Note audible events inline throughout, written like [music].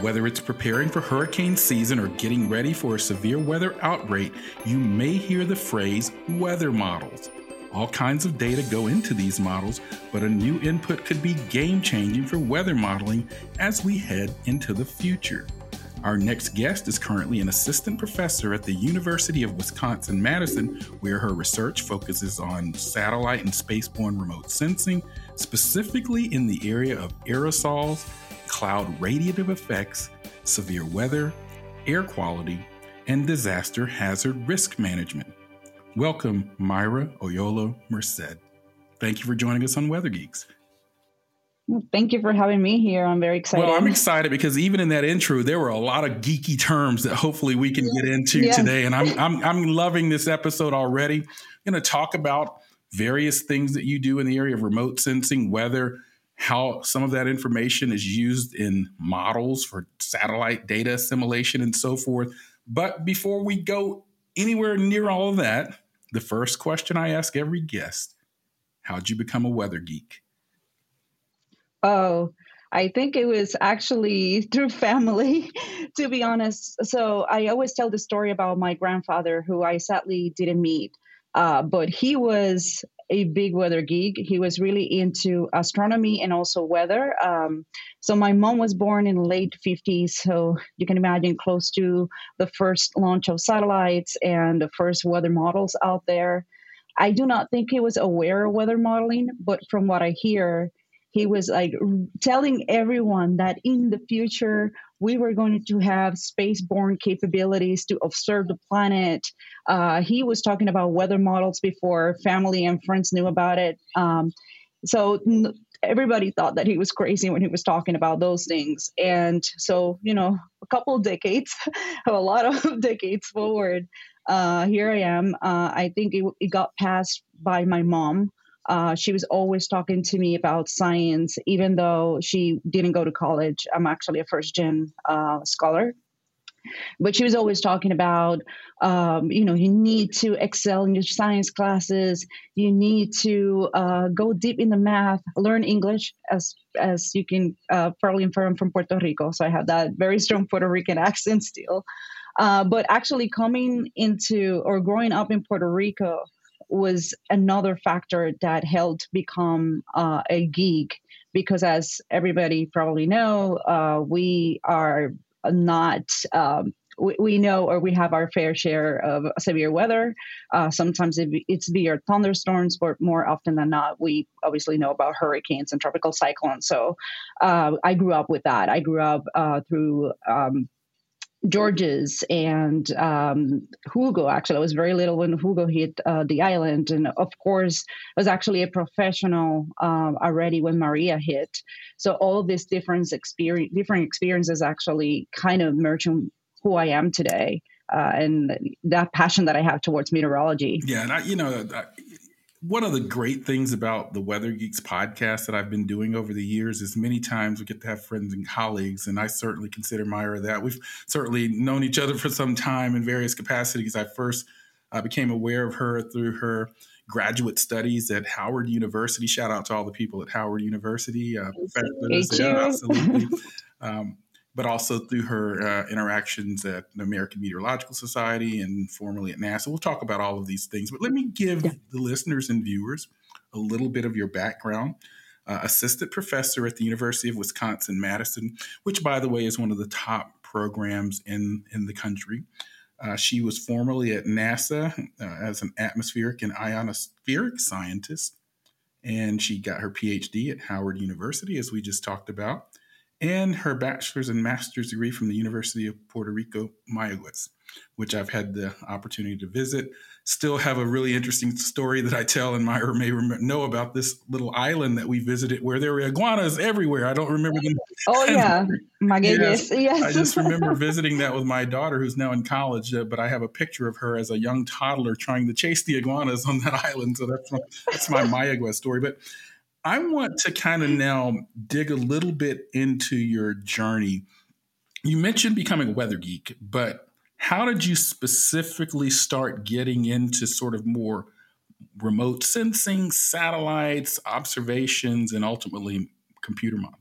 Whether it's preparing for hurricane season or getting ready for a severe weather outbreak, you may hear the phrase weather models. All kinds of data go into these models, but a new input could be game changing for weather modeling as we head into the future. Our next guest is currently an assistant professor at the University of Wisconsin Madison, where her research focuses on satellite and spaceborne remote sensing, specifically in the area of aerosols, cloud radiative effects, severe weather, air quality, and disaster hazard risk management. Welcome, Mayra Oyola Merced. Thank you for joining us on Weather Geeks. Thank you for having me here. I'm very excited. Well, I'm excited because even in that intro, there were a lot of geeky terms that hopefully we can get into yeah. today. And I'm, I'm, I'm loving this episode already. I'm going to talk about various things that you do in the area of remote sensing, weather, how some of that information is used in models for satellite data assimilation and so forth. But before we go anywhere near all of that, the first question I ask every guest How'd you become a weather geek? Oh, I think it was actually [laughs] through family, [laughs] to be honest. So I always tell the story about my grandfather, who I sadly didn't meet. Uh, but he was a big weather geek. He was really into astronomy and also weather. Um, so my mom was born in late 50s, so you can imagine close to the first launch of satellites and the first weather models out there. I do not think he was aware of weather modeling, but from what I hear, he was like telling everyone that in the future we were going to have spaceborne capabilities to observe the planet. Uh, he was talking about weather models before family and friends knew about it. Um, so everybody thought that he was crazy when he was talking about those things. And so, you know, a couple decades, [laughs] a lot of [laughs] decades forward, uh, here I am. Uh, I think it, it, got passed by my mom. Uh, she was always talking to me about science, even though she didn't go to college. I'm actually a first gen uh, scholar. But she was always talking about um, you know you need to excel in your science classes. You need to uh, go deep in the math learn english as as you can uh, probably infer from puerto rico. So i have that very strong puerto rican [laughs] accent still. Uh, but actually coming into or growing up in puerto rico was another factor that helped become uh, a geek because as everybody probably know uh, we are not um, we, know or we have our fair share of severe weather. Uh, sometimes it, it's severe thunderstorms, but more often than not, we obviously know about hurricanes and tropical cyclones. So uh, I grew up with that. I grew up uh, through um, Georges and um, Hugo. Actually, I was very little when Hugo hit uh, the island, and of course, I was actually a professional um, already when Maria hit. So all these different experience, different experiences, actually kind of merged who I am today. Uh, and that passion that I have towards meteorology. Yeah, and I, you know, one of the great things about the Weather Geeks podcast that I've been doing over the years is many times we get to have friends and colleagues, and I certainly consider Mayra that. We've certainly known each other for some time in various capacities. I first uh, became aware of her through her graduate studies at Howard University. Shout out to all the people at Howard University, uh, professors. Yeah, absolutely. [laughs] Um, but also through her uh, interactions at the American Meteorological Society and formerly at NASA. We'll talk about all of these things, but let me give yeah. the listeners and viewers a little bit of your background. Uh, assistant professor at the University of Wisconsin Madison, which, by the way, is one of the top programs in, in the country. Uh, she was formerly at NASA uh, as an atmospheric and ionospheric scientist, and she got her PhD at Howard University, as we just talked about and her bachelor's and master's degree from the University of Puerto Rico, Mayagüez, which I've had the opportunity to visit. Still have a really interesting story that I tell, and Mayra may know about this little island that we visited where there were iguanas everywhere. I don't remember them. Oh, [laughs] yeah. Mayagüez. Yes, [laughs] yes. I just remember [laughs] visiting that with my daughter who's now in college, uh, but I have a picture of her as a young toddler trying to chase the iguanas on that island. So that's my, that's my Mayagüez story. But I want to kind of now dig a little bit into your journey. You mentioned becoming a weather geek, but how did you specifically start getting into sort of more remote sensing, satellites, observations, and ultimately computer modeling?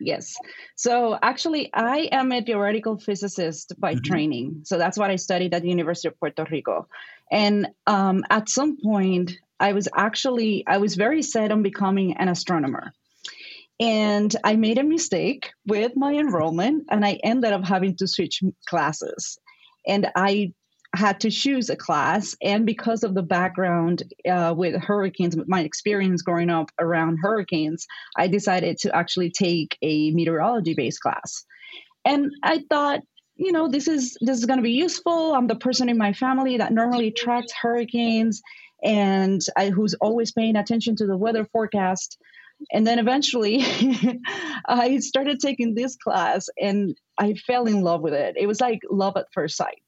Yes. So actually, I am a theoretical physicist by mm-hmm. training. So that's what I studied at the University of Puerto Rico. And um, at some point, I was actually I was very set on becoming an astronomer. And I made a mistake with my enrollment, and I ended up having to switch classes. And I had to choose a class and because of the background uh, with hurricanes my experience growing up around hurricanes i decided to actually take a meteorology based class and i thought you know this is this is going to be useful i'm the person in my family that normally tracks hurricanes and I, who's always paying attention to the weather forecast. And then eventually [laughs] i started taking this class and i fell in love with it. It was like love at first sight.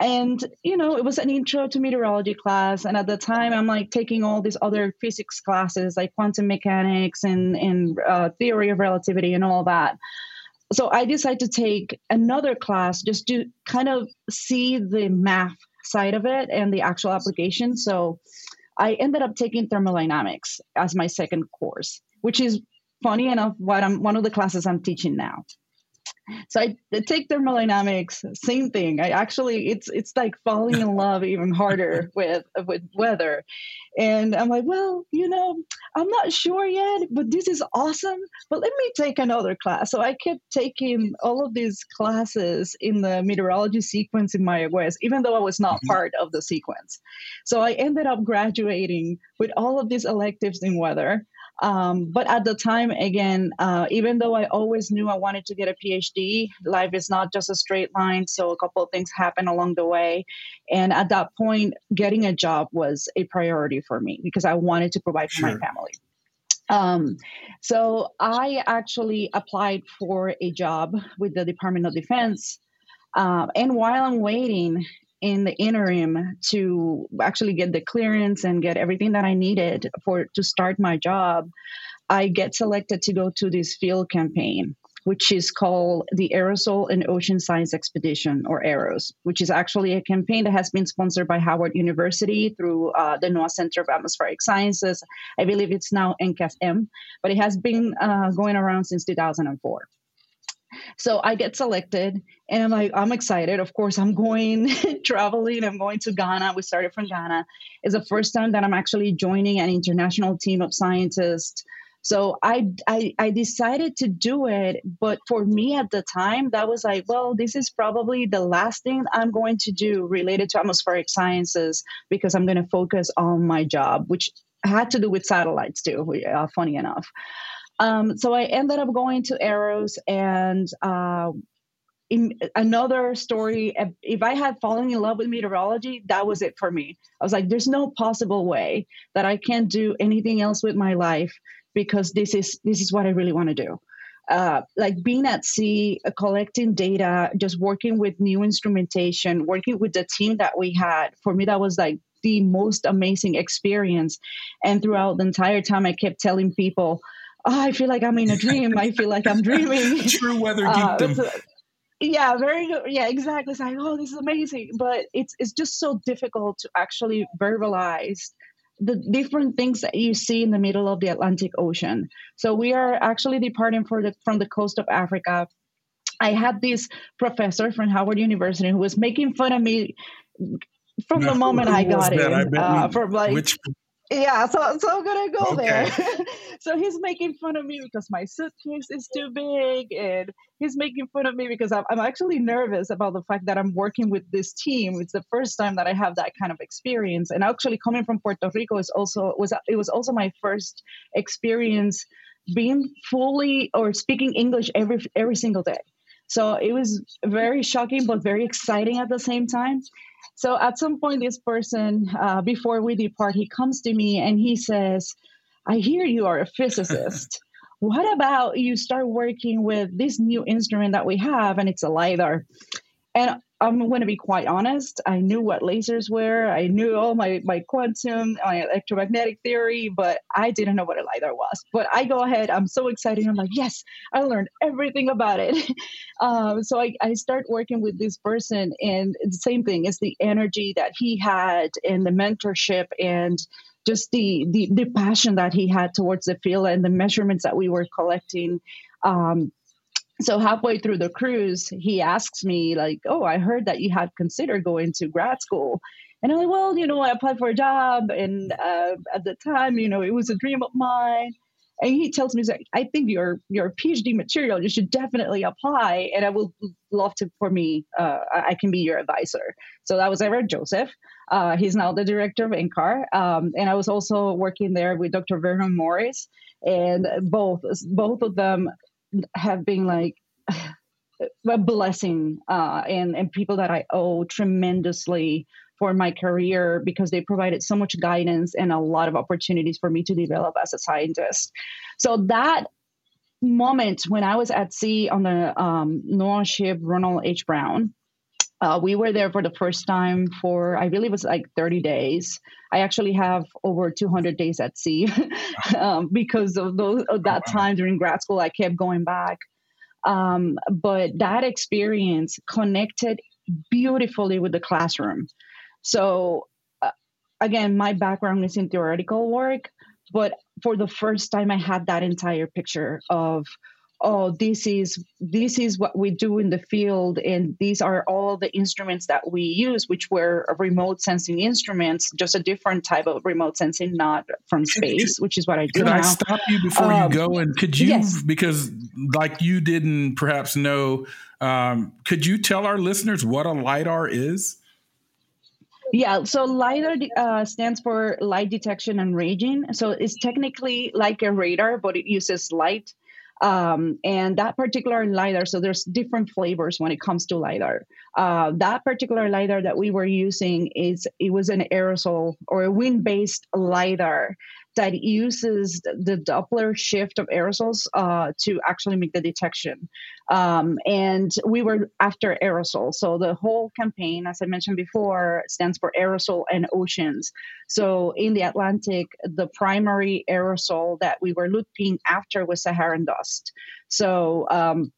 And you know it was an intro to meteorology class. And at the time i'm like taking all these other physics classes like quantum mechanics and and uh, theory of relativity and all that. So i decided to take another class just to kind of see the math side of it and the actual application. So i ended up taking thermodynamics as my second course which is funny enough what i'm one of the classes i'm teaching now so I, take thermodynamics, same thing. I actually it's it's like falling in love even harder [laughs] with with weather. And I'm like, well, you know, I'm not sure yet, but this is awesome. But let me take another class. So I kept taking all of these classes in the meteorology sequence in Mayagüez, even though I was not mm-hmm. part of the sequence. So I ended up graduating with all of these electives in weather. Um, but at the time, again, uh, even though I always knew I wanted to get a PhD, life is not just a straight line. So a couple of things happened along the way. And at that point, getting a job was a priority for me because I wanted to provide for sure. my family. Um, so I actually applied for a job with the Department of Defense. Uh, and while I'm waiting, in the interim to actually get the clearance and get everything that I needed for to start my job, I get selected to go to this field campaign, which is called the Aerosol and Ocean Science Expedition, or AEROSE, which is actually a campaign that has been sponsored by Howard University through uh, the NOAA Center of Atmospheric Sciences. I believe it's now NCAS-M, but it has been uh, going around since 2004. So I get selected and I'm like, I'm excited. Of course, I'm going [laughs] traveling. I'm going to Ghana. We started from Ghana. It's the first time that I'm actually joining an international team of scientists. So I, I, I decided to do it, but for me at the time, that was like, well, this is probably the last thing I'm going to do related to atmospheric sciences because I'm going to focus on my job, which had to do with satellites too. Uh, funny enough. Um, so I ended up going to AEROSE and uh, in another story if i had fallen in love with meteorology that was it for me. I was like there's no possible way that i can't do anything else with my life because this is this is what i really want to do. Uh, like being at sea uh, collecting data just working with new instrumentation working with the team that we had for me that was like the most amazing experience. And throughout the entire time i kept telling people oh, I feel like I'm in a dream. I feel like I'm dreaming. [laughs] True weather uh, geekdom. Uh, yeah, very good. Yeah, exactly. It's like, oh, this is amazing. But it's it's just so difficult to actually verbalize the different things that you see in the middle of the Atlantic Ocean. So we are actually departing for the, from the coast of Africa. I had this professor from Howard University who was making fun of me from now, the moment I got in. I uh, from like which yeah, so so I'm gonna go okay. there. [laughs] so he's making fun of me because my suitcase is too big, and he's making fun of me because I'm, I'm actually nervous about the fact that I'm working with this team. It's the first time that I have that kind of experience, and actually coming from Puerto Rico is also was it was also my first experience being fully or speaking English every every single day. So it was very shocking, but very exciting at the same time. So at some point, this person, uh, before we depart, he comes to me and he says, I hear you are a physicist. [laughs] what about you start working with this new instrument that we have and it's a LIDAR? And I'm going to be quite honest. I knew what lasers were. I knew all my, my quantum, my electromagnetic theory, but I didn't know what a LiDAR was. But I go ahead. I'm so excited. I'm like, yes, I learned everything about it. [laughs] um, so I, I start working with this person, and the same thing is the energy that he had and the mentorship and just the, the the passion that he had towards the field and the measurements that we were collecting Um, so halfway through the cruise, he asks me like, "Oh, I heard that you had considered going to grad school." And I'm like, "Well, you know, I applied for a job, and uh, at the time, you know, it was a dream of mine." And he tells me, he's like, "I think you're you're PhD material. You should definitely apply, and I would love to for me. Uh, I can be your advisor." So that was Everett Joseph. Uh, he's now the director of NCAR, um, and I was also working there with Dr. Vernon Morris, and both both of them have been like [sighs] a blessing uh, and and people that I owe tremendously for my career because they provided so much guidance and a lot of opportunities for me to develop as a scientist. So that moment when I was at sea on the um, NOAA ship Ronald H. Brown, uh, we were there for the first time for I believe it was like 30 days. I actually have over 200 days at sea [laughs] um, because of those of that time during grad school. I kept going back, um, but that experience connected beautifully with the classroom. So uh, again, my background is in theoretical work, but for the first time, I had that entire picture of oh this is this is what we do in the field and these are all the instruments that we use which were remote sensing instruments just a different type of remote sensing not from space which is what i do could now. i stop you before um, you go and could you yes. because like you didn't perhaps know um, could you tell our listeners what a lidar is yeah, so LIDAR uh, stands for light detection and ranging. So it's technically like a radar, but it uses light um, and that particular lidar, so there's different flavors when it comes to lidar. Uh, that particular lidar that we were using is it was an aerosol or a wind-based lidar that uses the Doppler shift of aerosols uh, to actually make the detection. Um, and we were after aerosol. So the whole campaign, as I mentioned before, stands for aerosol and oceans. So in the Atlantic, the primary aerosol that we were looking after was Saharan dust. So um,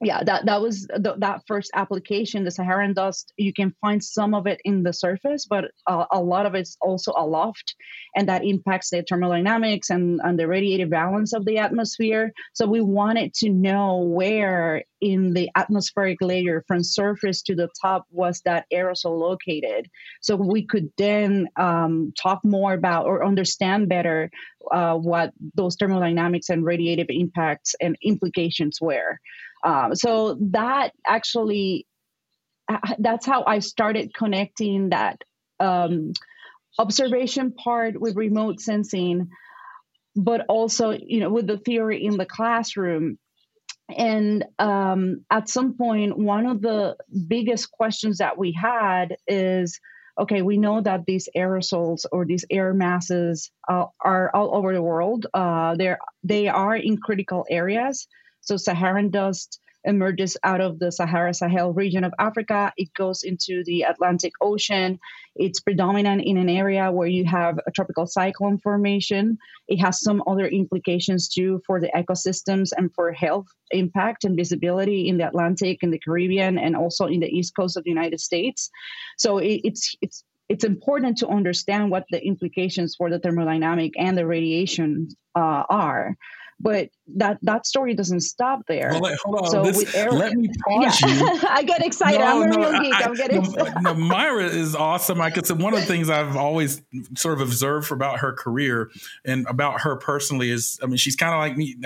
yeah that that was the, that first application the saharan dust you can find some of it in the surface but uh, a lot of it's also aloft and that impacts the thermodynamics and, and the radiative balance of the atmosphere. So we wanted to know where in the atmospheric layer from surface to the top was that aerosol located. So we could then um, talk more about or understand better uh, what those thermodynamics and radiative impacts and implications were um, so that actually, uh, that's how I started connecting that um, observation part with remote sensing, but also, you know, with the theory in the classroom. And um, at some point, one of the biggest questions that we had is okay, we know that these aerosols or these air masses uh, are all over the world. Uh, they're, they are in critical areas. So Saharan dust emerges out of the Sahara Sahel region of Africa. It goes into the Atlantic Ocean. It's predominant in an area where you have a tropical cyclone formation. It has some other implications too for the ecosystems and for health impact and visibility in the Atlantic and the Caribbean and also in the east coast of the United States. So it, it's it's it's important to understand what the implications for the thermodynamic and the radiation uh, are but that that story doesn't stop there. Well, hold on. So this, Eric, let me pause yeah. you. [laughs] I get excited. No, I'm a no, real geek. I, am getting no, no, Mayra is awesome. I could say one of the things I've always sort of observed about her career and about her personally is, I mean, she's kind of like me.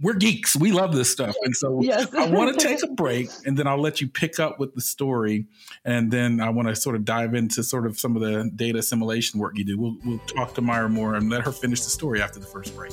We're geeks. We love this stuff. And so yes. I want to [laughs] take a break and then I'll let you pick up with the story. And then I want to sort of dive into sort of some of the data assimilation work you do. We'll, we'll talk to Mayra more and let her finish the story after the first break.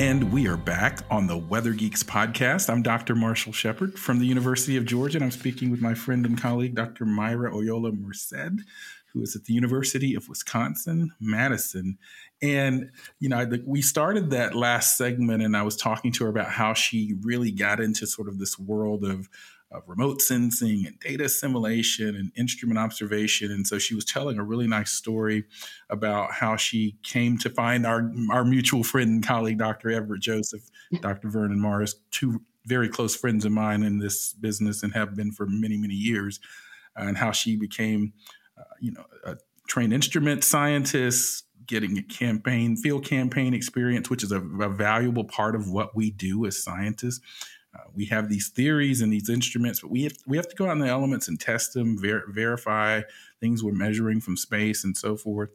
And we are back on the Weather Geeks podcast. I'm Dr. Marshall Shepard from the University of Georgia, and I'm speaking with my friend and colleague, Dr. Mayra Oyola Merced, who is at the University of Wisconsin Madison. And, you know, we started that last segment, and I was talking to her about how she really got into sort of this world of, of remote sensing and data assimilation and instrument observation. And so she was telling a really nice story about how she came to find our, our mutual friend and colleague, Dr. Everett Joseph, Dr. Vernon Morris, two very close friends of mine in this business and have been for many, many years, and how she became uh, you know, a trained instrument scientist, getting a campaign, field campaign experience, which is a, a valuable part of what we do as scientists. Uh, we have these theories and these instruments, but we have, we have to go out in the elements and test them, ver- verify things we're measuring from space and so forth.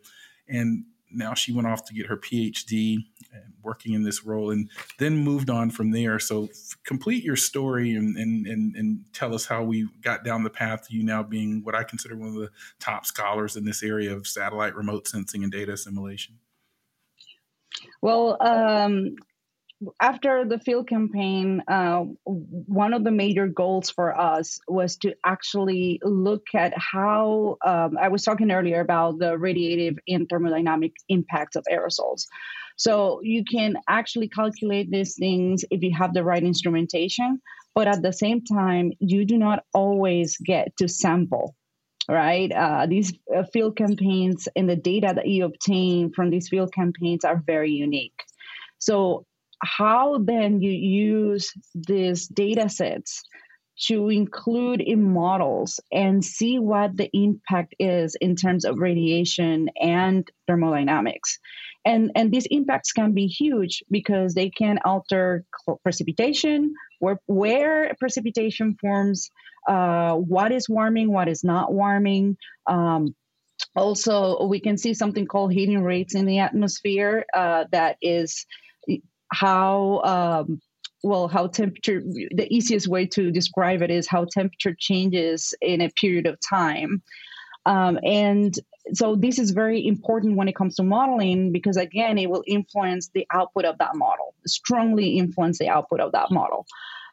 And now she went off to get her PhD and working in this role and then moved on from there. So f- complete your story and, and, and, and, tell us how we got down the path to you now being what I consider one of the top scholars in this area of satellite remote sensing and data assimilation. Well, um, after the field campaign, uh, one of the major goals for us was to actually look at how um, I was talking earlier about the radiative and thermodynamic impacts of aerosols. So you can actually calculate these things if you have the right instrumentation, but at the same time, you do not always get to sample right? Uh, these uh, field campaigns and the data that you obtain from these field campaigns are very unique. So how then you use these data sets to include in models and see what the impact is in terms of radiation and thermodynamics. And, and these impacts can be huge because they can alter precipitation, where, where precipitation forms, uh, what is warming, what is not warming. Um, also, we can see something called heating rates in the atmosphere uh, that is how um, well how temperature the easiest way to describe it is how temperature changes in a period of time. Um, and so this is very important when it comes to modeling because again it will influence the output of that model strongly influence the output of that model.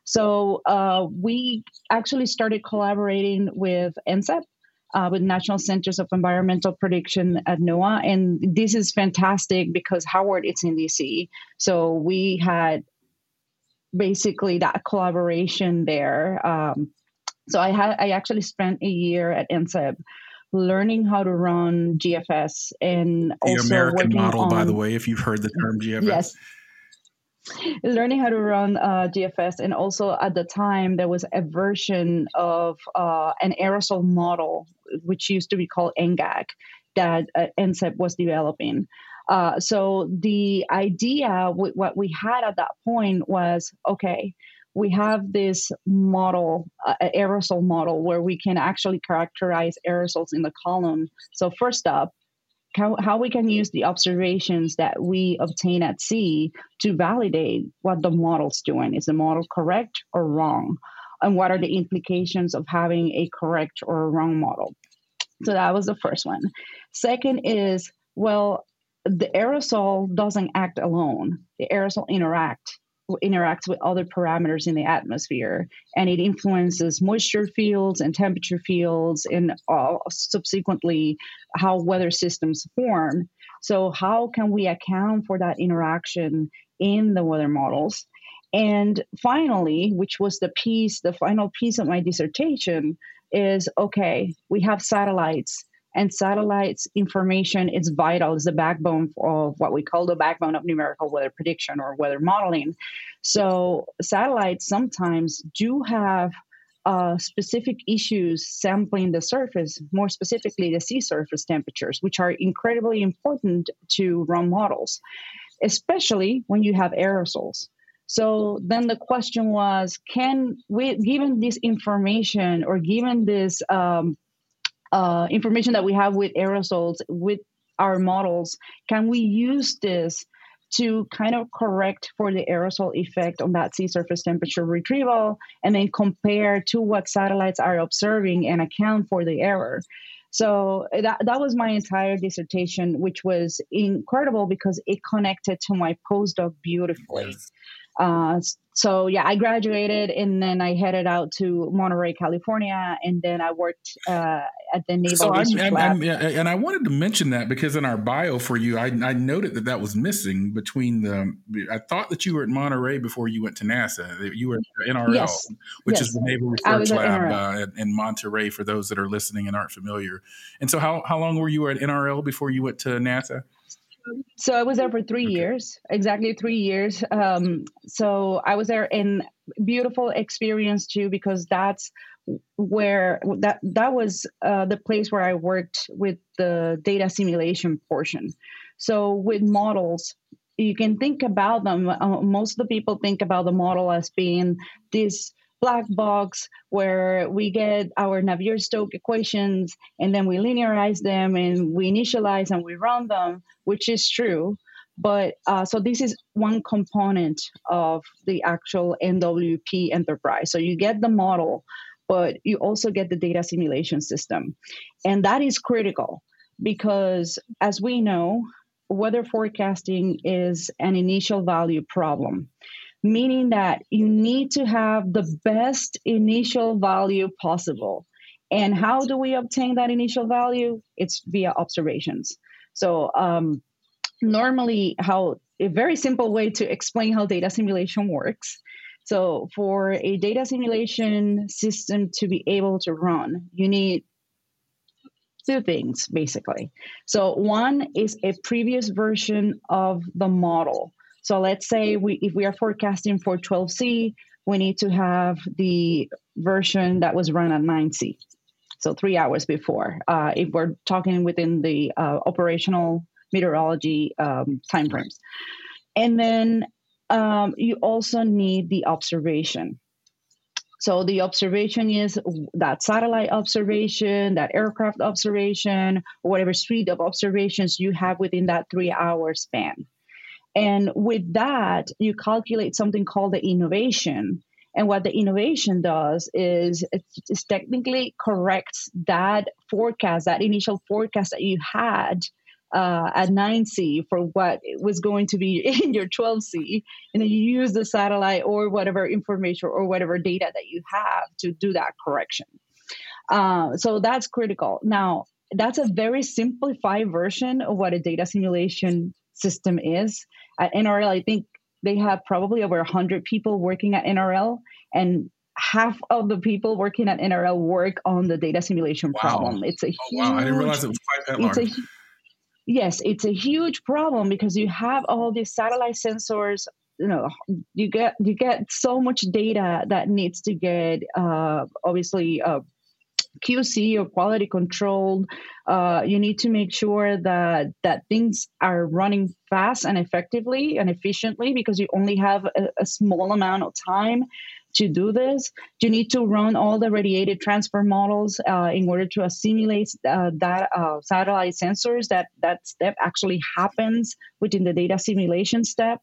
So uh, we actually started collaborating with NCEP uh, with National Centers of Environmental Prediction at NOAA. And this is fantastic because Howard is in DC. So we had basically that collaboration there. Um, so I had I actually spent a year at NCEP learning how to run GFS and the American model, on, by the way, if you've heard the term GFS. Yes, learning how to run uh, GFS, and also at the time there was a version of uh, an aerosol model, which used to be called NGAC, that uh, NCEP was developing. Uh, so the idea, w- what we had at that point was, okay, we have this model, uh, aerosol model, where we can actually characterize aerosols in the column. So first up, how, how we can use the observations that we obtain at sea to validate what the model's doing. Is the model correct or wrong? And what are the implications of having a correct or a wrong model? So that was the first one. Second is, well, the aerosol doesn't act alone. The aerosol interact interacts with other parameters in the atmosphere and it influences moisture fields and temperature fields and uh, subsequently how weather systems form so how can we account for that interaction in the weather models and finally which was the piece the final piece of my dissertation is okay we have satellites and satellites information is vital is the backbone of what we call the backbone of numerical weather prediction or weather modeling. So satellites sometimes do have uh, specific issues sampling the surface more specifically the sea surface temperatures which are incredibly important to run models especially when you have aerosols so then the question was can we given this information or given this um, uh, information that we have with aerosols with our models, can we use this to kind of correct for the aerosol effect on that sea surface temperature retrieval and then compare to what satellites are observing and account for the error? So that, that was my entire dissertation, which was incredible because it connected to my postdoc beautifully. Uh, so yeah, I graduated and then I headed out to Monterey, California, and then I worked uh, at the Naval so Research I'm, Lab. I'm, and I wanted to mention that because in our bio for you, I, I, noted that that was missing between the. I thought that you were at Monterey before you went to NASA. You were at NRL, yes. which yes. is the Naval Research Lab uh, in Monterey. For those that are listening and aren't familiar, and so how how long were you at NRL before you went to NASA? So I was there for three okay. years, exactly three years. Um, so I was there in beautiful experience too, because that's where that that was uh, the place where I worked with the data assimilation portion. So with models, you can think about them. Uh, most of the people think about the model as being this black box where we get our Navier-Stokes equations and then we linearize them and we initialize and we run them, which is true. But uh, so this is one component of the actual NWP enterprise. So you get the model, but you also get the data assimilation system. And that is critical because, as we know, weather forecasting is an initial value problem meaning that you need to have the best initial value possible. And how do we obtain that initial value? It's via observations. So, um, normally, how a very simple way to explain how data assimilation works. So, for a data assimilation system to be able to run, you need two things basically. So, one is a previous version of the model. So let's say we if we are forecasting for 12Z, we need to have the version that was run at 9Z. So three hours before, uh, if we're talking within the uh, operational meteorology um, timeframes. And then um, you also need the observation. So the observation is that satellite observation, that aircraft observation, whatever suite of observations you have within that three hour span. And with that, you calculate something called the innovation. And what the innovation does is it technically corrects that forecast, that initial forecast that you had uh, at 9Z for what was going to be [laughs] in your 12Z. And then you use the satellite or whatever information or whatever data that you have to do that correction. Uh, so that's critical. Now, that's a very simplified version of what a data assimilation system is. At NRL, I think they have probably over 100 people working at NRL, and half of the people working at NRL work on the data assimilation wow. problem. It's a huge, oh, wow. I didn't realize it was quite that large. A, yes, it's a huge problem because you have all these satellite sensors. You know, you get you get so much data that needs to get uh, obviously uh, QC or quality controlled. Uh, you need to make sure that that things are running fast and effectively and efficiently because you only have a, a small amount of time to do this. You need to run all the radiative transfer models uh, in order to assimilate uh, that uh, satellite sensors. That that step actually happens within the data assimilation step.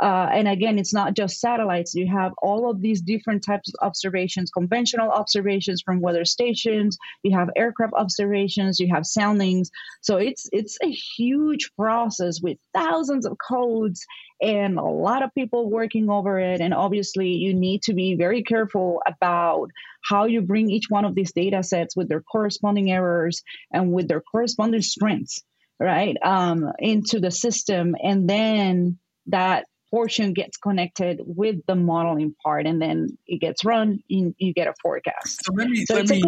Uh, and again, it's not just satellites. You have all of these different types of observations, conventional observations from weather stations. You have aircraft observations. You have soundings. So it's it's a huge process with thousands of codes and a lot of people working over it. And obviously, you need to be very careful about how you bring each one of these data sets with their corresponding errors and with their corresponding strengths, right, um, into the system, and then that portion gets connected with the modeling part and then it gets run you, you get a forecast. So let me so let, me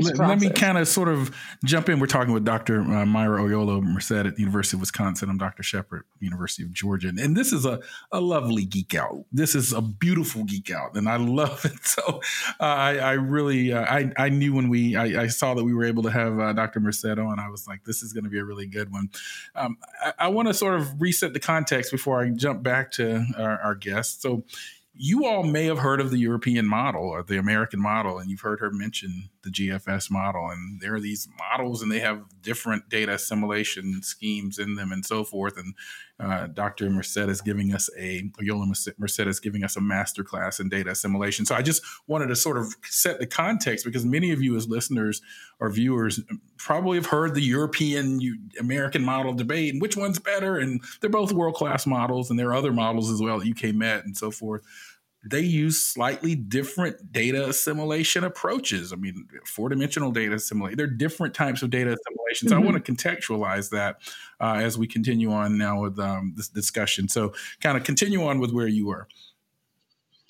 let, let, me kind of sort of jump in. We're talking with dr uh, mayra oyola merced at the university of wisconsin. I'm dr shepard university of georgia. And this is a, a lovely geek out. This is a beautiful geek out and i love [laughs] it. So uh, I, I really uh, I, I knew when we I, I, saw that we were able to have uh, dr merced on. I was like this is going to be a really good one. Um, i, I want to sort of reset the context before i jump back to our, our guest. So, you all may have heard of the European model or the American model, and you've heard her mention the GFS model. And there are these models, and they have different data assimilation schemes in them, and so forth. And uh, Dr. Merced is giving us a Yola Merced is giving us a master class in data assimilation. So I just wanted to sort of set the context because many of you as listeners or viewers probably have heard the European American model debate and which one's better. And they're both world class models, and there are other models as well, UK Met and so forth they use slightly different data assimilation approaches. I mean, four dimensional data assimilation, there are different types of data assimilation. So mm-hmm. I want to contextualize that uh, as we continue on now with um, this discussion. So, kind of continue on with where you were.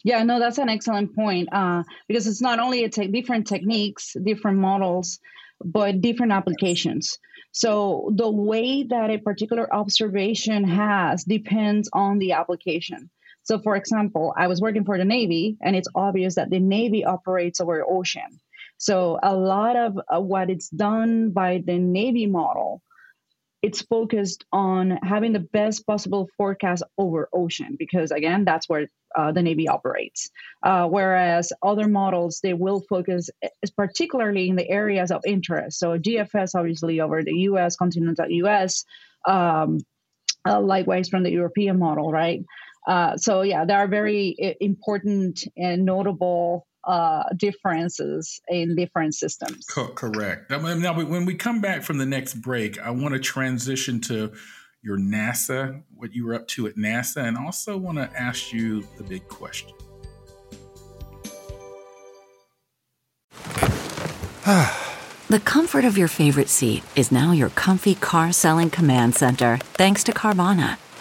Yeah, no, that's an excellent point uh, because it's not only a te- different techniques, different models, but different applications. So the way that a particular observation has depends on the application. So, for example, I was working for the Navy, and it's obvious that the Navy operates over ocean. So, a lot of uh, what it's done by the Navy model, it's focused on having the best possible forecast over ocean, because again, that's where uh, the Navy operates. Uh, whereas other models, they will focus particularly in the areas of interest. So, GFS, obviously, over the US, continental US. Um, uh, likewise from the European model, right? Uh, so yeah, there are very important and notable uh, differences in different systems. Co- correct. Now, now, when we come back from the next break, I want to transition to your NASA, what you were up to at NASA, and also want to ask you the big question. [sighs] the comfort of your favorite seat is now your comfy car selling command center, thanks to Carvana.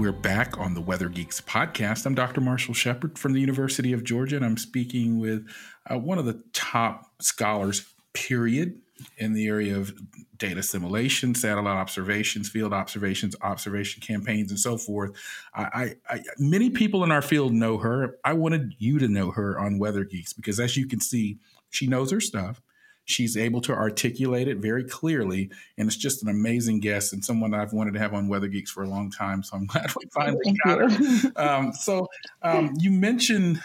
We're back on the Weather Geeks podcast. I'm Dr. Marshall Shepard from the University of Georgia, and I'm speaking with uh, one of the top scholars, period, in the area of data assimilation, satellite observations, field observations, observation campaigns, and so forth. I, I, many people in our field know her. I wanted you to know her on Weather Geeks because, as you can see, she knows her stuff. She's able to articulate it very clearly, and it's just an amazing guest and someone I've wanted to have on Weather Geeks for a long time. So I'm [laughs] glad we finally Thank got you. her. Um, [laughs] so um, you mentioned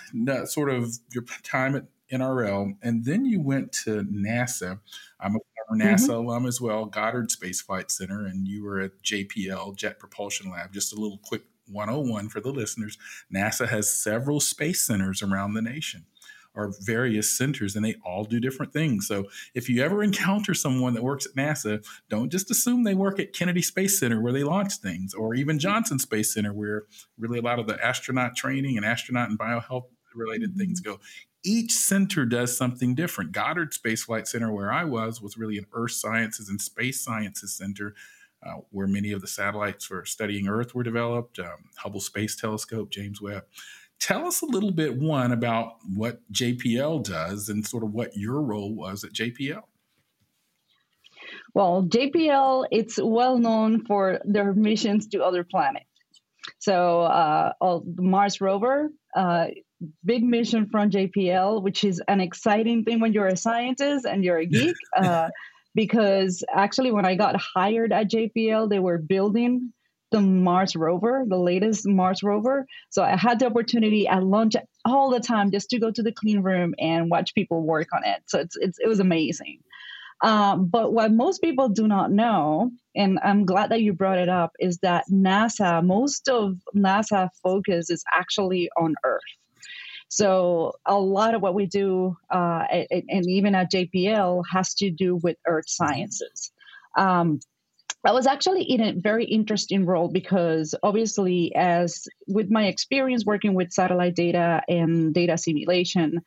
sort of your time at NRL, and then you went to NASA. I'm a former NASA mm-hmm. alum as well, Goddard Space Flight Center, and you were at JPL, Jet Propulsion Lab. Just a little quick 101 for the listeners. NASA has several space centers around the nation are various centers and they all do different things. So if you ever encounter someone that works at NASA, don't just assume they work at Kennedy Space Center where they launch things or even Johnson Space Center where really a lot of the astronaut training and astronaut and biohealth related things mm-hmm. go. Each center does something different. Goddard Space Flight Center, where I was, was really an Earth Sciences and Space Sciences Center. Uh, where many of the satellites for studying Earth were developed, um, Hubble Space Telescope, James Webb. Tell us a little bit, one, about what JPL does and sort of what your role was at JPL. Well, JPL, it's well known for their missions to other planets. So, uh, Mars rover, uh, big mission from JPL, which is an exciting thing when you're a scientist and you're a [laughs] geek. Uh, because actually, when I got hired at JPL, they were building the Mars rover, the latest Mars rover. So I had the opportunity at lunch all the time just to go to the clean room and watch people work on it. So it's, it's it was amazing. Um, but what most people do not know, and I'm glad that you brought it up, is that NASA, most of NASA focus is actually on Earth. So a lot of what we do, uh, and, and, even at JPL, has to do with Earth sciences. Um, I was actually in a very interesting role because obviously, as with my experience working with satellite data and data simulation,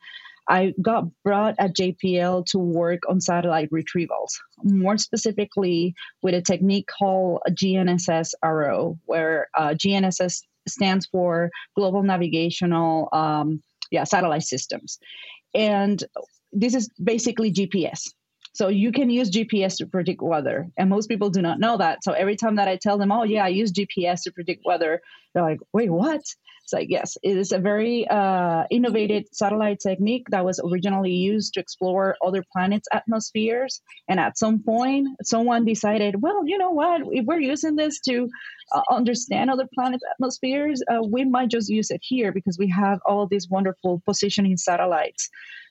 I got brought at JPL to work on satellite retrievals, more specifically with a technique called GNSS RO, where uh, GNSS stands for Global Navigational um, yeah, Satellite Systems. And this is basically GPS. So you can use GPS to predict weather. And most people do not know that. So every time that I tell them, oh, yeah, I use GPS to predict weather, they're like, wait, what? It's like, yes, it is a very uh, innovative satellite technique that was originally used to explore other planets' atmospheres. And at some point, someone decided, well, you know what? If we're using this to uh, understand other planets' atmospheres, uh, we might just use it here because we have all these wonderful positioning satellites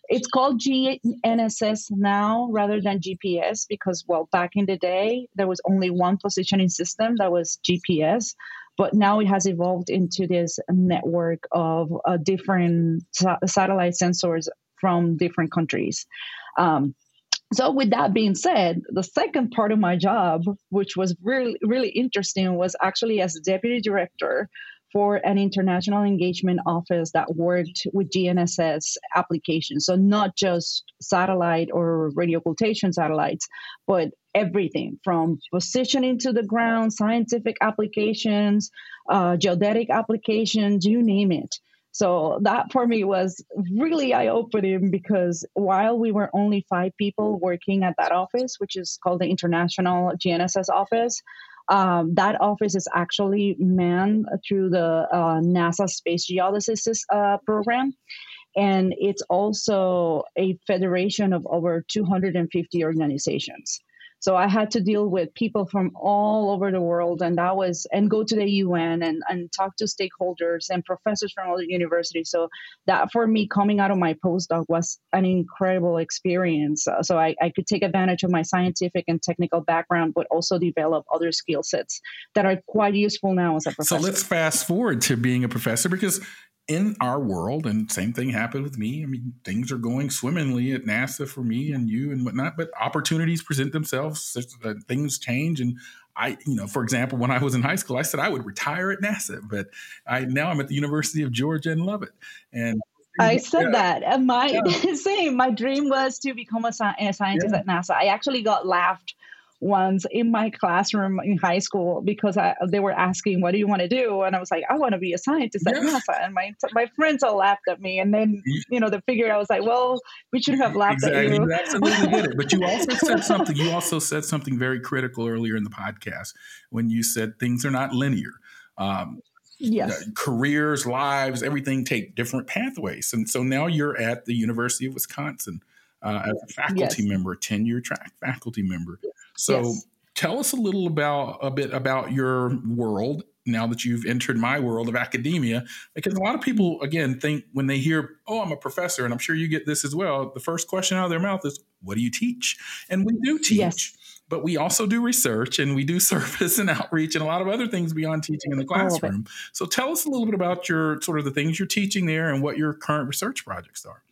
it's called GNSS now rather than GPS because, well, back in the day, there was only one positioning system that was GPS. But now it has evolved into this network of uh, different sa- satellite sensors from different countries. Um, so with that being said the second part of my job which was really really interesting was actually as deputy director for an international engagement office that worked with GNSS applications. So, not just satellite or radio occultation satellites, but everything from positioning to the ground, scientific applications, uh, geodetic applications, you name it. So that for me was really eye opening because while we were only five people working at that office, which is called the International GNSS Office, um, that office is actually manned through the uh, NASA Space Geodesy uh, program. And it's also a federation of over 250 organizations. So I had to deal with people from all over the world, and that was and go to the UN and and talk to stakeholders and professors from other universities. So that for me, coming out of my postdoc was an incredible experience. Uh, so I, I could take advantage of my scientific and technical background, but also develop other skill sets that are quite useful now as a professor. So let's fast forward to being a professor because in our world, and same thing happened with me. I mean, things are going swimmingly at NASA for me and you and whatnot, but opportunities present themselves. Uh, things change, and I, you know, for example, when I was in high school, I said I would retire at NASA, but I now I'm at the University of Georgia and love it. And I said yeah. that. My yeah. [laughs] same. My dream was to become a, a scientist yeah. at NASA. I actually got laughed once in my classroom in high school because I, they were asking, "What do you want to do?" And I was like, "I want to be a scientist at NASA." And my my friends all laughed at me, and then you know the figure I was like, "Well, we should have laughed exactly. at you." You absolutely did it, but you [laughs] also said something. You also said something very critical earlier in the podcast when you said things are not linear. Um, yes. careers, lives, everything take different pathways. And so now you're at the University of Wisconsin uh, as a faculty yes. member, a tenure track faculty member. So yes. tell us a little about a bit about your world now that you've entered my world of academia because a lot of people again think when they hear oh i'm a professor and i'm sure you get this as well the first question out of their mouth is what do you teach and we do teach yes. but we also do research and we do [laughs] service and outreach and a lot of other things beyond teaching in the classroom so tell us a little bit about your sort of the things you're teaching there and what your current research projects are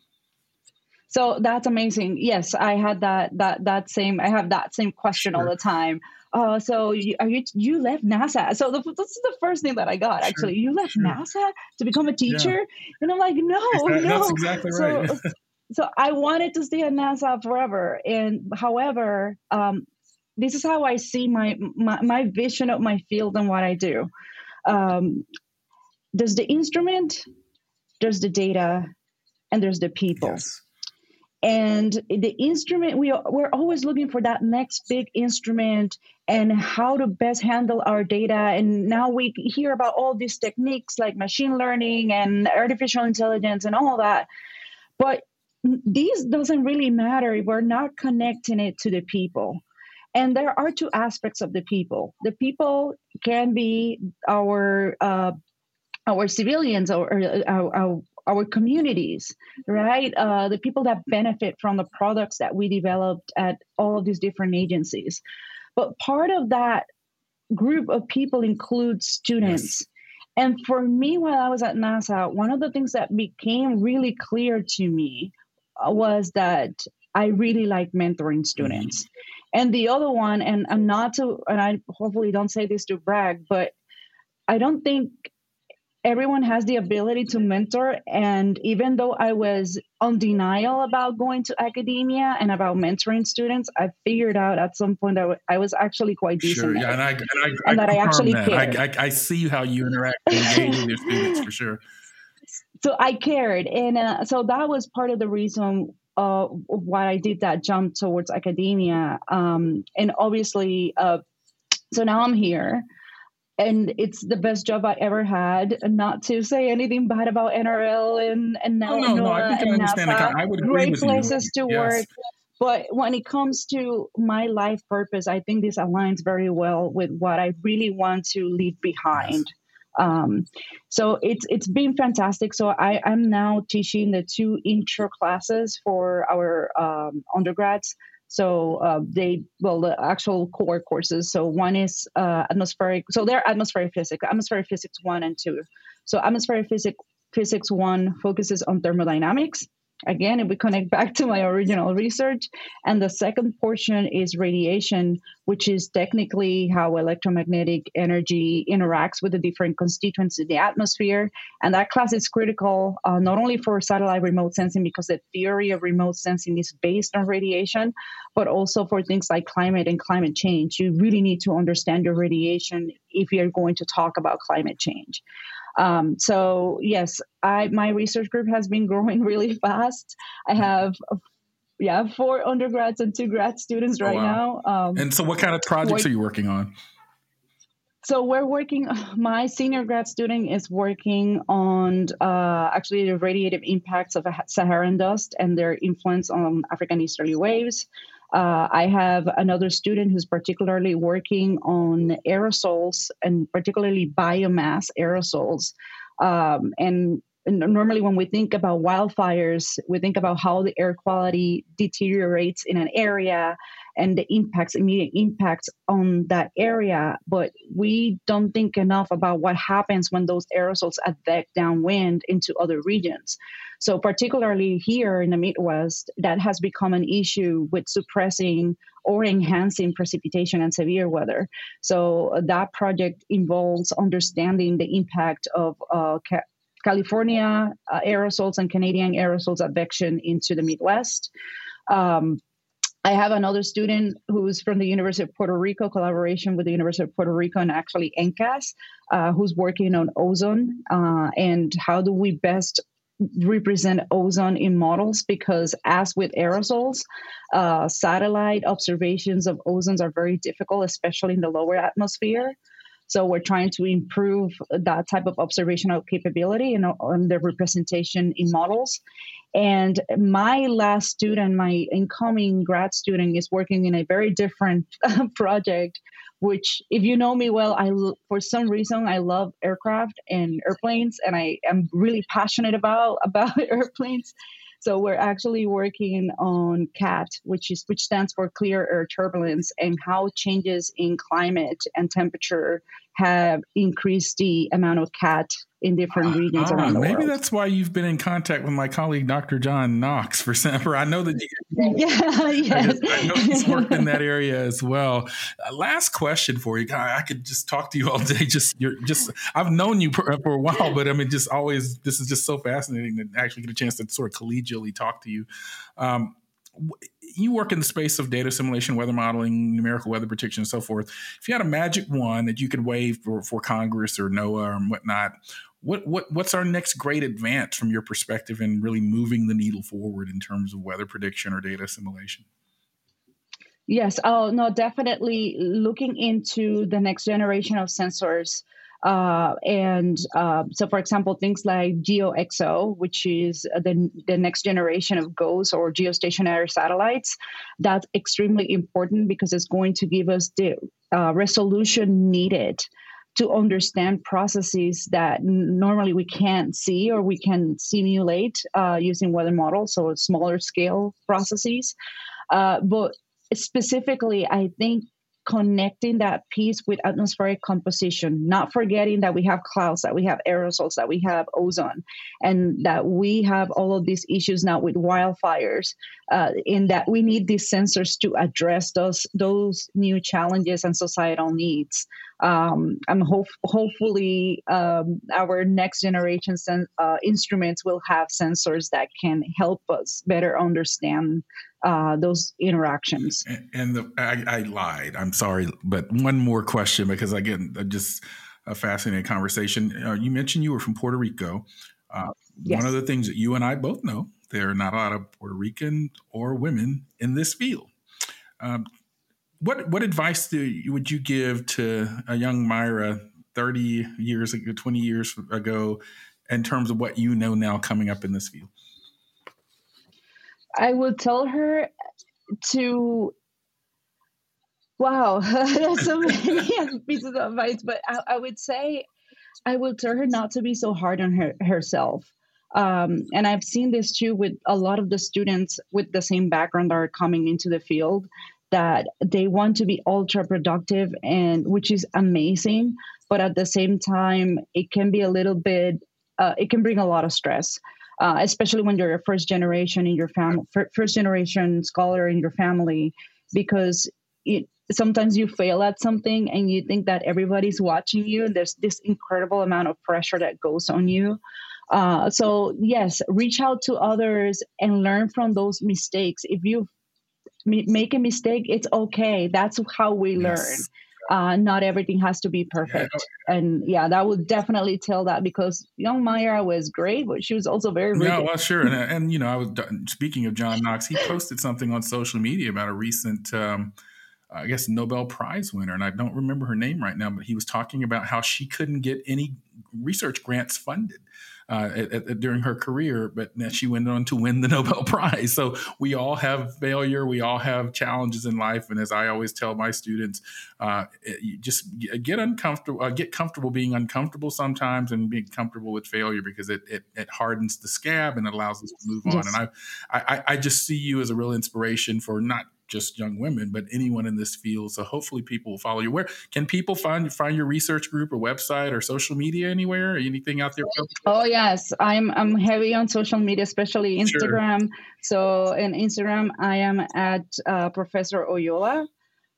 so that's amazing. Yes, I had that that that same. I have that same question sure. all the time. Uh, so you, are you you left NASA? So the, this is the first thing that I got. Sure. Actually, you left sure. NASA to become a teacher, yeah. and I'm like, no, that, no. That's exactly right. So, [laughs] so I wanted to stay at NASA forever, and however, um, this is how I see my, my my vision of my field and what I do. Um, there's the instrument, there's the data, and there's the people. Yes and the instrument we are, we're always looking for that next big instrument and how to best handle our data. And now we hear about all these techniques like machine learning and artificial intelligence and all that. But these doesn't really matter we're not connecting it to the people. And there are two aspects of the people. The people can be our uh, our civilians or, or our, our, communities, right? Uh, the people that benefit from the products that we developed at all of these different agencies. But part of that group of people includes students. Yes. And for me, while I was at NASA, one of the things that became really clear to me uh, was that I really like mentoring students. Mm-hmm. And the other one, and I'm not to, and I hopefully don't say this to brag, but I don't think everyone has the ability to mentor. And even though I was on denial about going to academia and about mentoring students, I figured out at some point that I was actually quite decent. Sure, yeah, and I, and I, and I that I actually that. cared. I, I, see how you interact and engage with your students for sure. [laughs] So I cared, and uh, so that was part of the reason uh, why I did that jump towards academia. Um, and obviously, uh, so now I'm here and it's the best job I ever had. Not to say anything bad about NRL and and now oh, no, no, I can understand. NASA, I would great with places you. to yes. work. But when it comes to my life purpose, I think this aligns very well with what I really want to leave behind. Yes. Um, so it's it's been fantastic. So I, I'm now teaching the two intro classes for our um, undergrads. So uh, they, well, the actual core courses. So one is uh, atmospheric. So they're atmospheric physics, atmospheric physics one and two. So atmospheric physics physics one focuses on thermodynamics again if we connect back to my original research and the second portion is radiation which is technically how electromagnetic energy interacts with the different constituents in the atmosphere. And that class is critical uh, not only for satellite remote sensing because the theory of remote sensing is based on radiation but also for things like climate and climate change. You really need to understand your radiation if you're going to talk about climate change um, so yes, I my research group has been growing [laughs] really fast. I have yeah four undergrads and two grad students oh, right oh, wow. now. Um, and so, what kind of projects are you working on? So we're working. [sighs] My senior grad student is working on uh, actually the radiative impacts of Saharan dust and their influence on African easterly waves. Uh, I have another student who's particularly working on aerosols and particularly biomass aerosols. Um, and, and normally, when we think about wildfires, we think about how the air quality deteriorates in an area and the impacts, immediate impacts on that area. But we don't think enough about what happens when those aerosols affect downwind into other regions. So, particularly here in the Midwest, that has become an issue with suppressing or enhancing precipitation and severe weather. So, that project involves understanding the impact of uh, ca- California uh, aerosols and Canadian aerosols advection into the Midwest. Um, I have another student who's from the University of Puerto Rico, collaboration with the University of Puerto Rico and actually NCAS, uh, who's working on ozone uh, and how do we best represent ozone in models? Because as with aerosols uh, satellite observations of ozones are very difficult especially in the lower atmosphere so we're trying to improve that type of observational capability and on the representation in models. And my last student my incoming grad student is working in a very different [laughs] project which if you know me well i for some reason i love aircraft and airplanes and i am really passionate about [laughs] about airplanes so we're actually working on CAT, which is which stands for clear air turbulence, and how changes in climate and temperature have increased the amount of CAT in different ah, regions uh, around the maybe world. Maybe that's why you've been in contact with my colleague Dr. John Knox for [laughs] Semper. I know that you, [laughs] yeah, yes. I, I know he's worked in that [laughs] area as well. Uh, last question for you. I, I could just talk to you all day. Just you're just I've known you for, for, a while, but I mean, just always this is just so fascinating to actually get a chance to sort of collegially talk to you. Um, you work in the space of data assimilation, weather modeling, numerical weather prediction, and so forth. If you had a magic wand that you could wave for, for Congress or NOAA or whatnot, what what what's our next great advance from your perspective in really moving the needle forward in terms of weather prediction or data assimilation? Yes, oh no, definitely looking into the next generation of sensors. Uh, and uh, so, for example, things like GeoXO, which is the, the next generation of GOES or geostationary satellites, that's extremely important because it's going to give us the uh, resolution needed to understand processes that normally we can't see or we can simulate uh, using weather models, so smaller scale processes. Uh, but specifically, I think connecting that piece with atmospheric composition, not forgetting that we have clouds, that we have aerosols, that we have ozone, and that we have all of these issues now with wildfires, uh, in that we need these sensors to address those those new challenges and societal needs. Um, I'm hope, hopefully um, our next generation sen- uh, instruments will have sensors that can help us better understand uh, those interactions. And, and the, I, I, lied. I'm sorry, but one more question because again, just a fascinating conversation. Uh, you mentioned you were from Puerto Rico. Uh, yes. One of the things that you and I both know there are not a lot of Puerto Rican or women in this field. Um, what what advice do you, would you give to a young Mayra 30 years ago, 20 years ago, in terms of what you know now coming up in this field? I would tell her to wow [laughs] there's so many [laughs] pieces of advice but I, I, would say i would tell her not to be so hard on her herself. Um, and i've seen this too with a lot of the students with the same background that are coming into the field that they want to be ultra productive and which is amazing but at the same time it can be a little bit uh, it can bring a lot of stress uh, especially when you're a first generation in your family first generation scholar in your family because it, sometimes you fail at something and you think that everybody's watching you there's this incredible amount of pressure that goes on you. Uh, so yes reach out to others and learn from those mistakes. If you make a mistake it's okay. That's how we learn. yes. Uh, not everything has to be perfect. Yeah. and yeah that would definitely tell that because young Mayra was great but she was also very yeah well sure. And, and you know i was speaking of john knox he posted something on social media about a recent um, I guess Nobel Prize winner, and I don't remember her name right now, but he was talking about how she couldn't get any research grants funded uh, at, at, during her career, but she went on to win the [laughs] Nobel Prize. So we all have failure, we all have challenges in life, and as I always tell my students, uh, just get uncomfortable, uh, get comfortable being uncomfortable sometimes, and being comfortable with failure because it it, it hardens the scab and it allows us to move yes. on. And I, I I just see you as a real inspiration for not just young women, but anyone in this field. So hopefully people will follow you. Where can people find find your research group or website or social media anywhere? Anything out there? Oh yes, I'm I'm heavy on social media, especially Instagram. Sure. So in Instagram, I am at uh, Professor Oyola.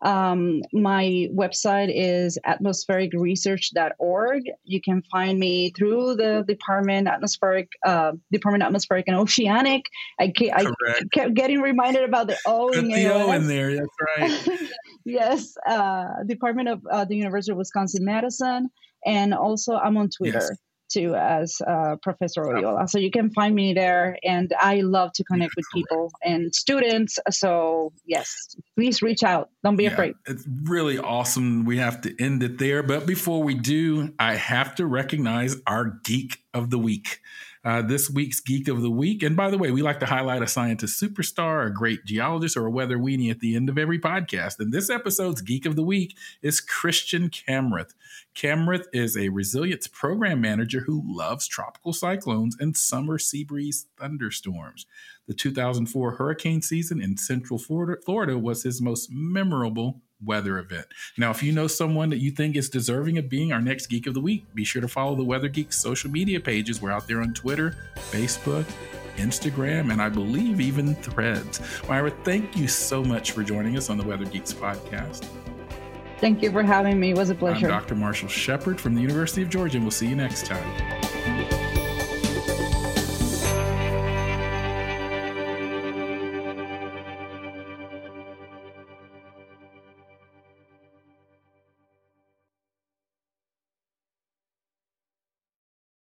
Um, my website is atmosphericresearch.org. You can find me through the Department Atmospheric, uh, Department Atmospheric and Oceanic. I, ke- I kept getting reminded about the O in, the o in there. That's right. [laughs] yes, uh, Department of uh, the University of Wisconsin Madison, and also I'm on Twitter. Yes to as uh, Professor Oyola. So you can find me there, and I love to connect with people and students. So yes, please reach out. Don't be yeah, afraid. It's really awesome. We have to end it there, but before we do, I have to recognize our geek of the week uh, this week's Geek of the Week. And by the way, we like to highlight a scientist superstar, a great geologist, or a weather weenie at the end of every podcast. And this episode's Geek of the Week is Christian Kamrath. Kamrath is a resilience program manager who loves tropical cyclones and summer sea breeze thunderstorms. The 2004 hurricane season in Central Florida was his most memorable weather event. Now, if you know someone that you think is deserving of being our next Geek of the Week, be sure to follow the Weather Geeks social media pages. We're out there on Twitter, Facebook, Instagram, and I believe even threads. Mayra, thank you so much for joining us on the Weather Geeks podcast. Thank you for having me. It was a pleasure. I'm Dr. Marshall Shepherd from the University of Georgia, and we'll see you next time.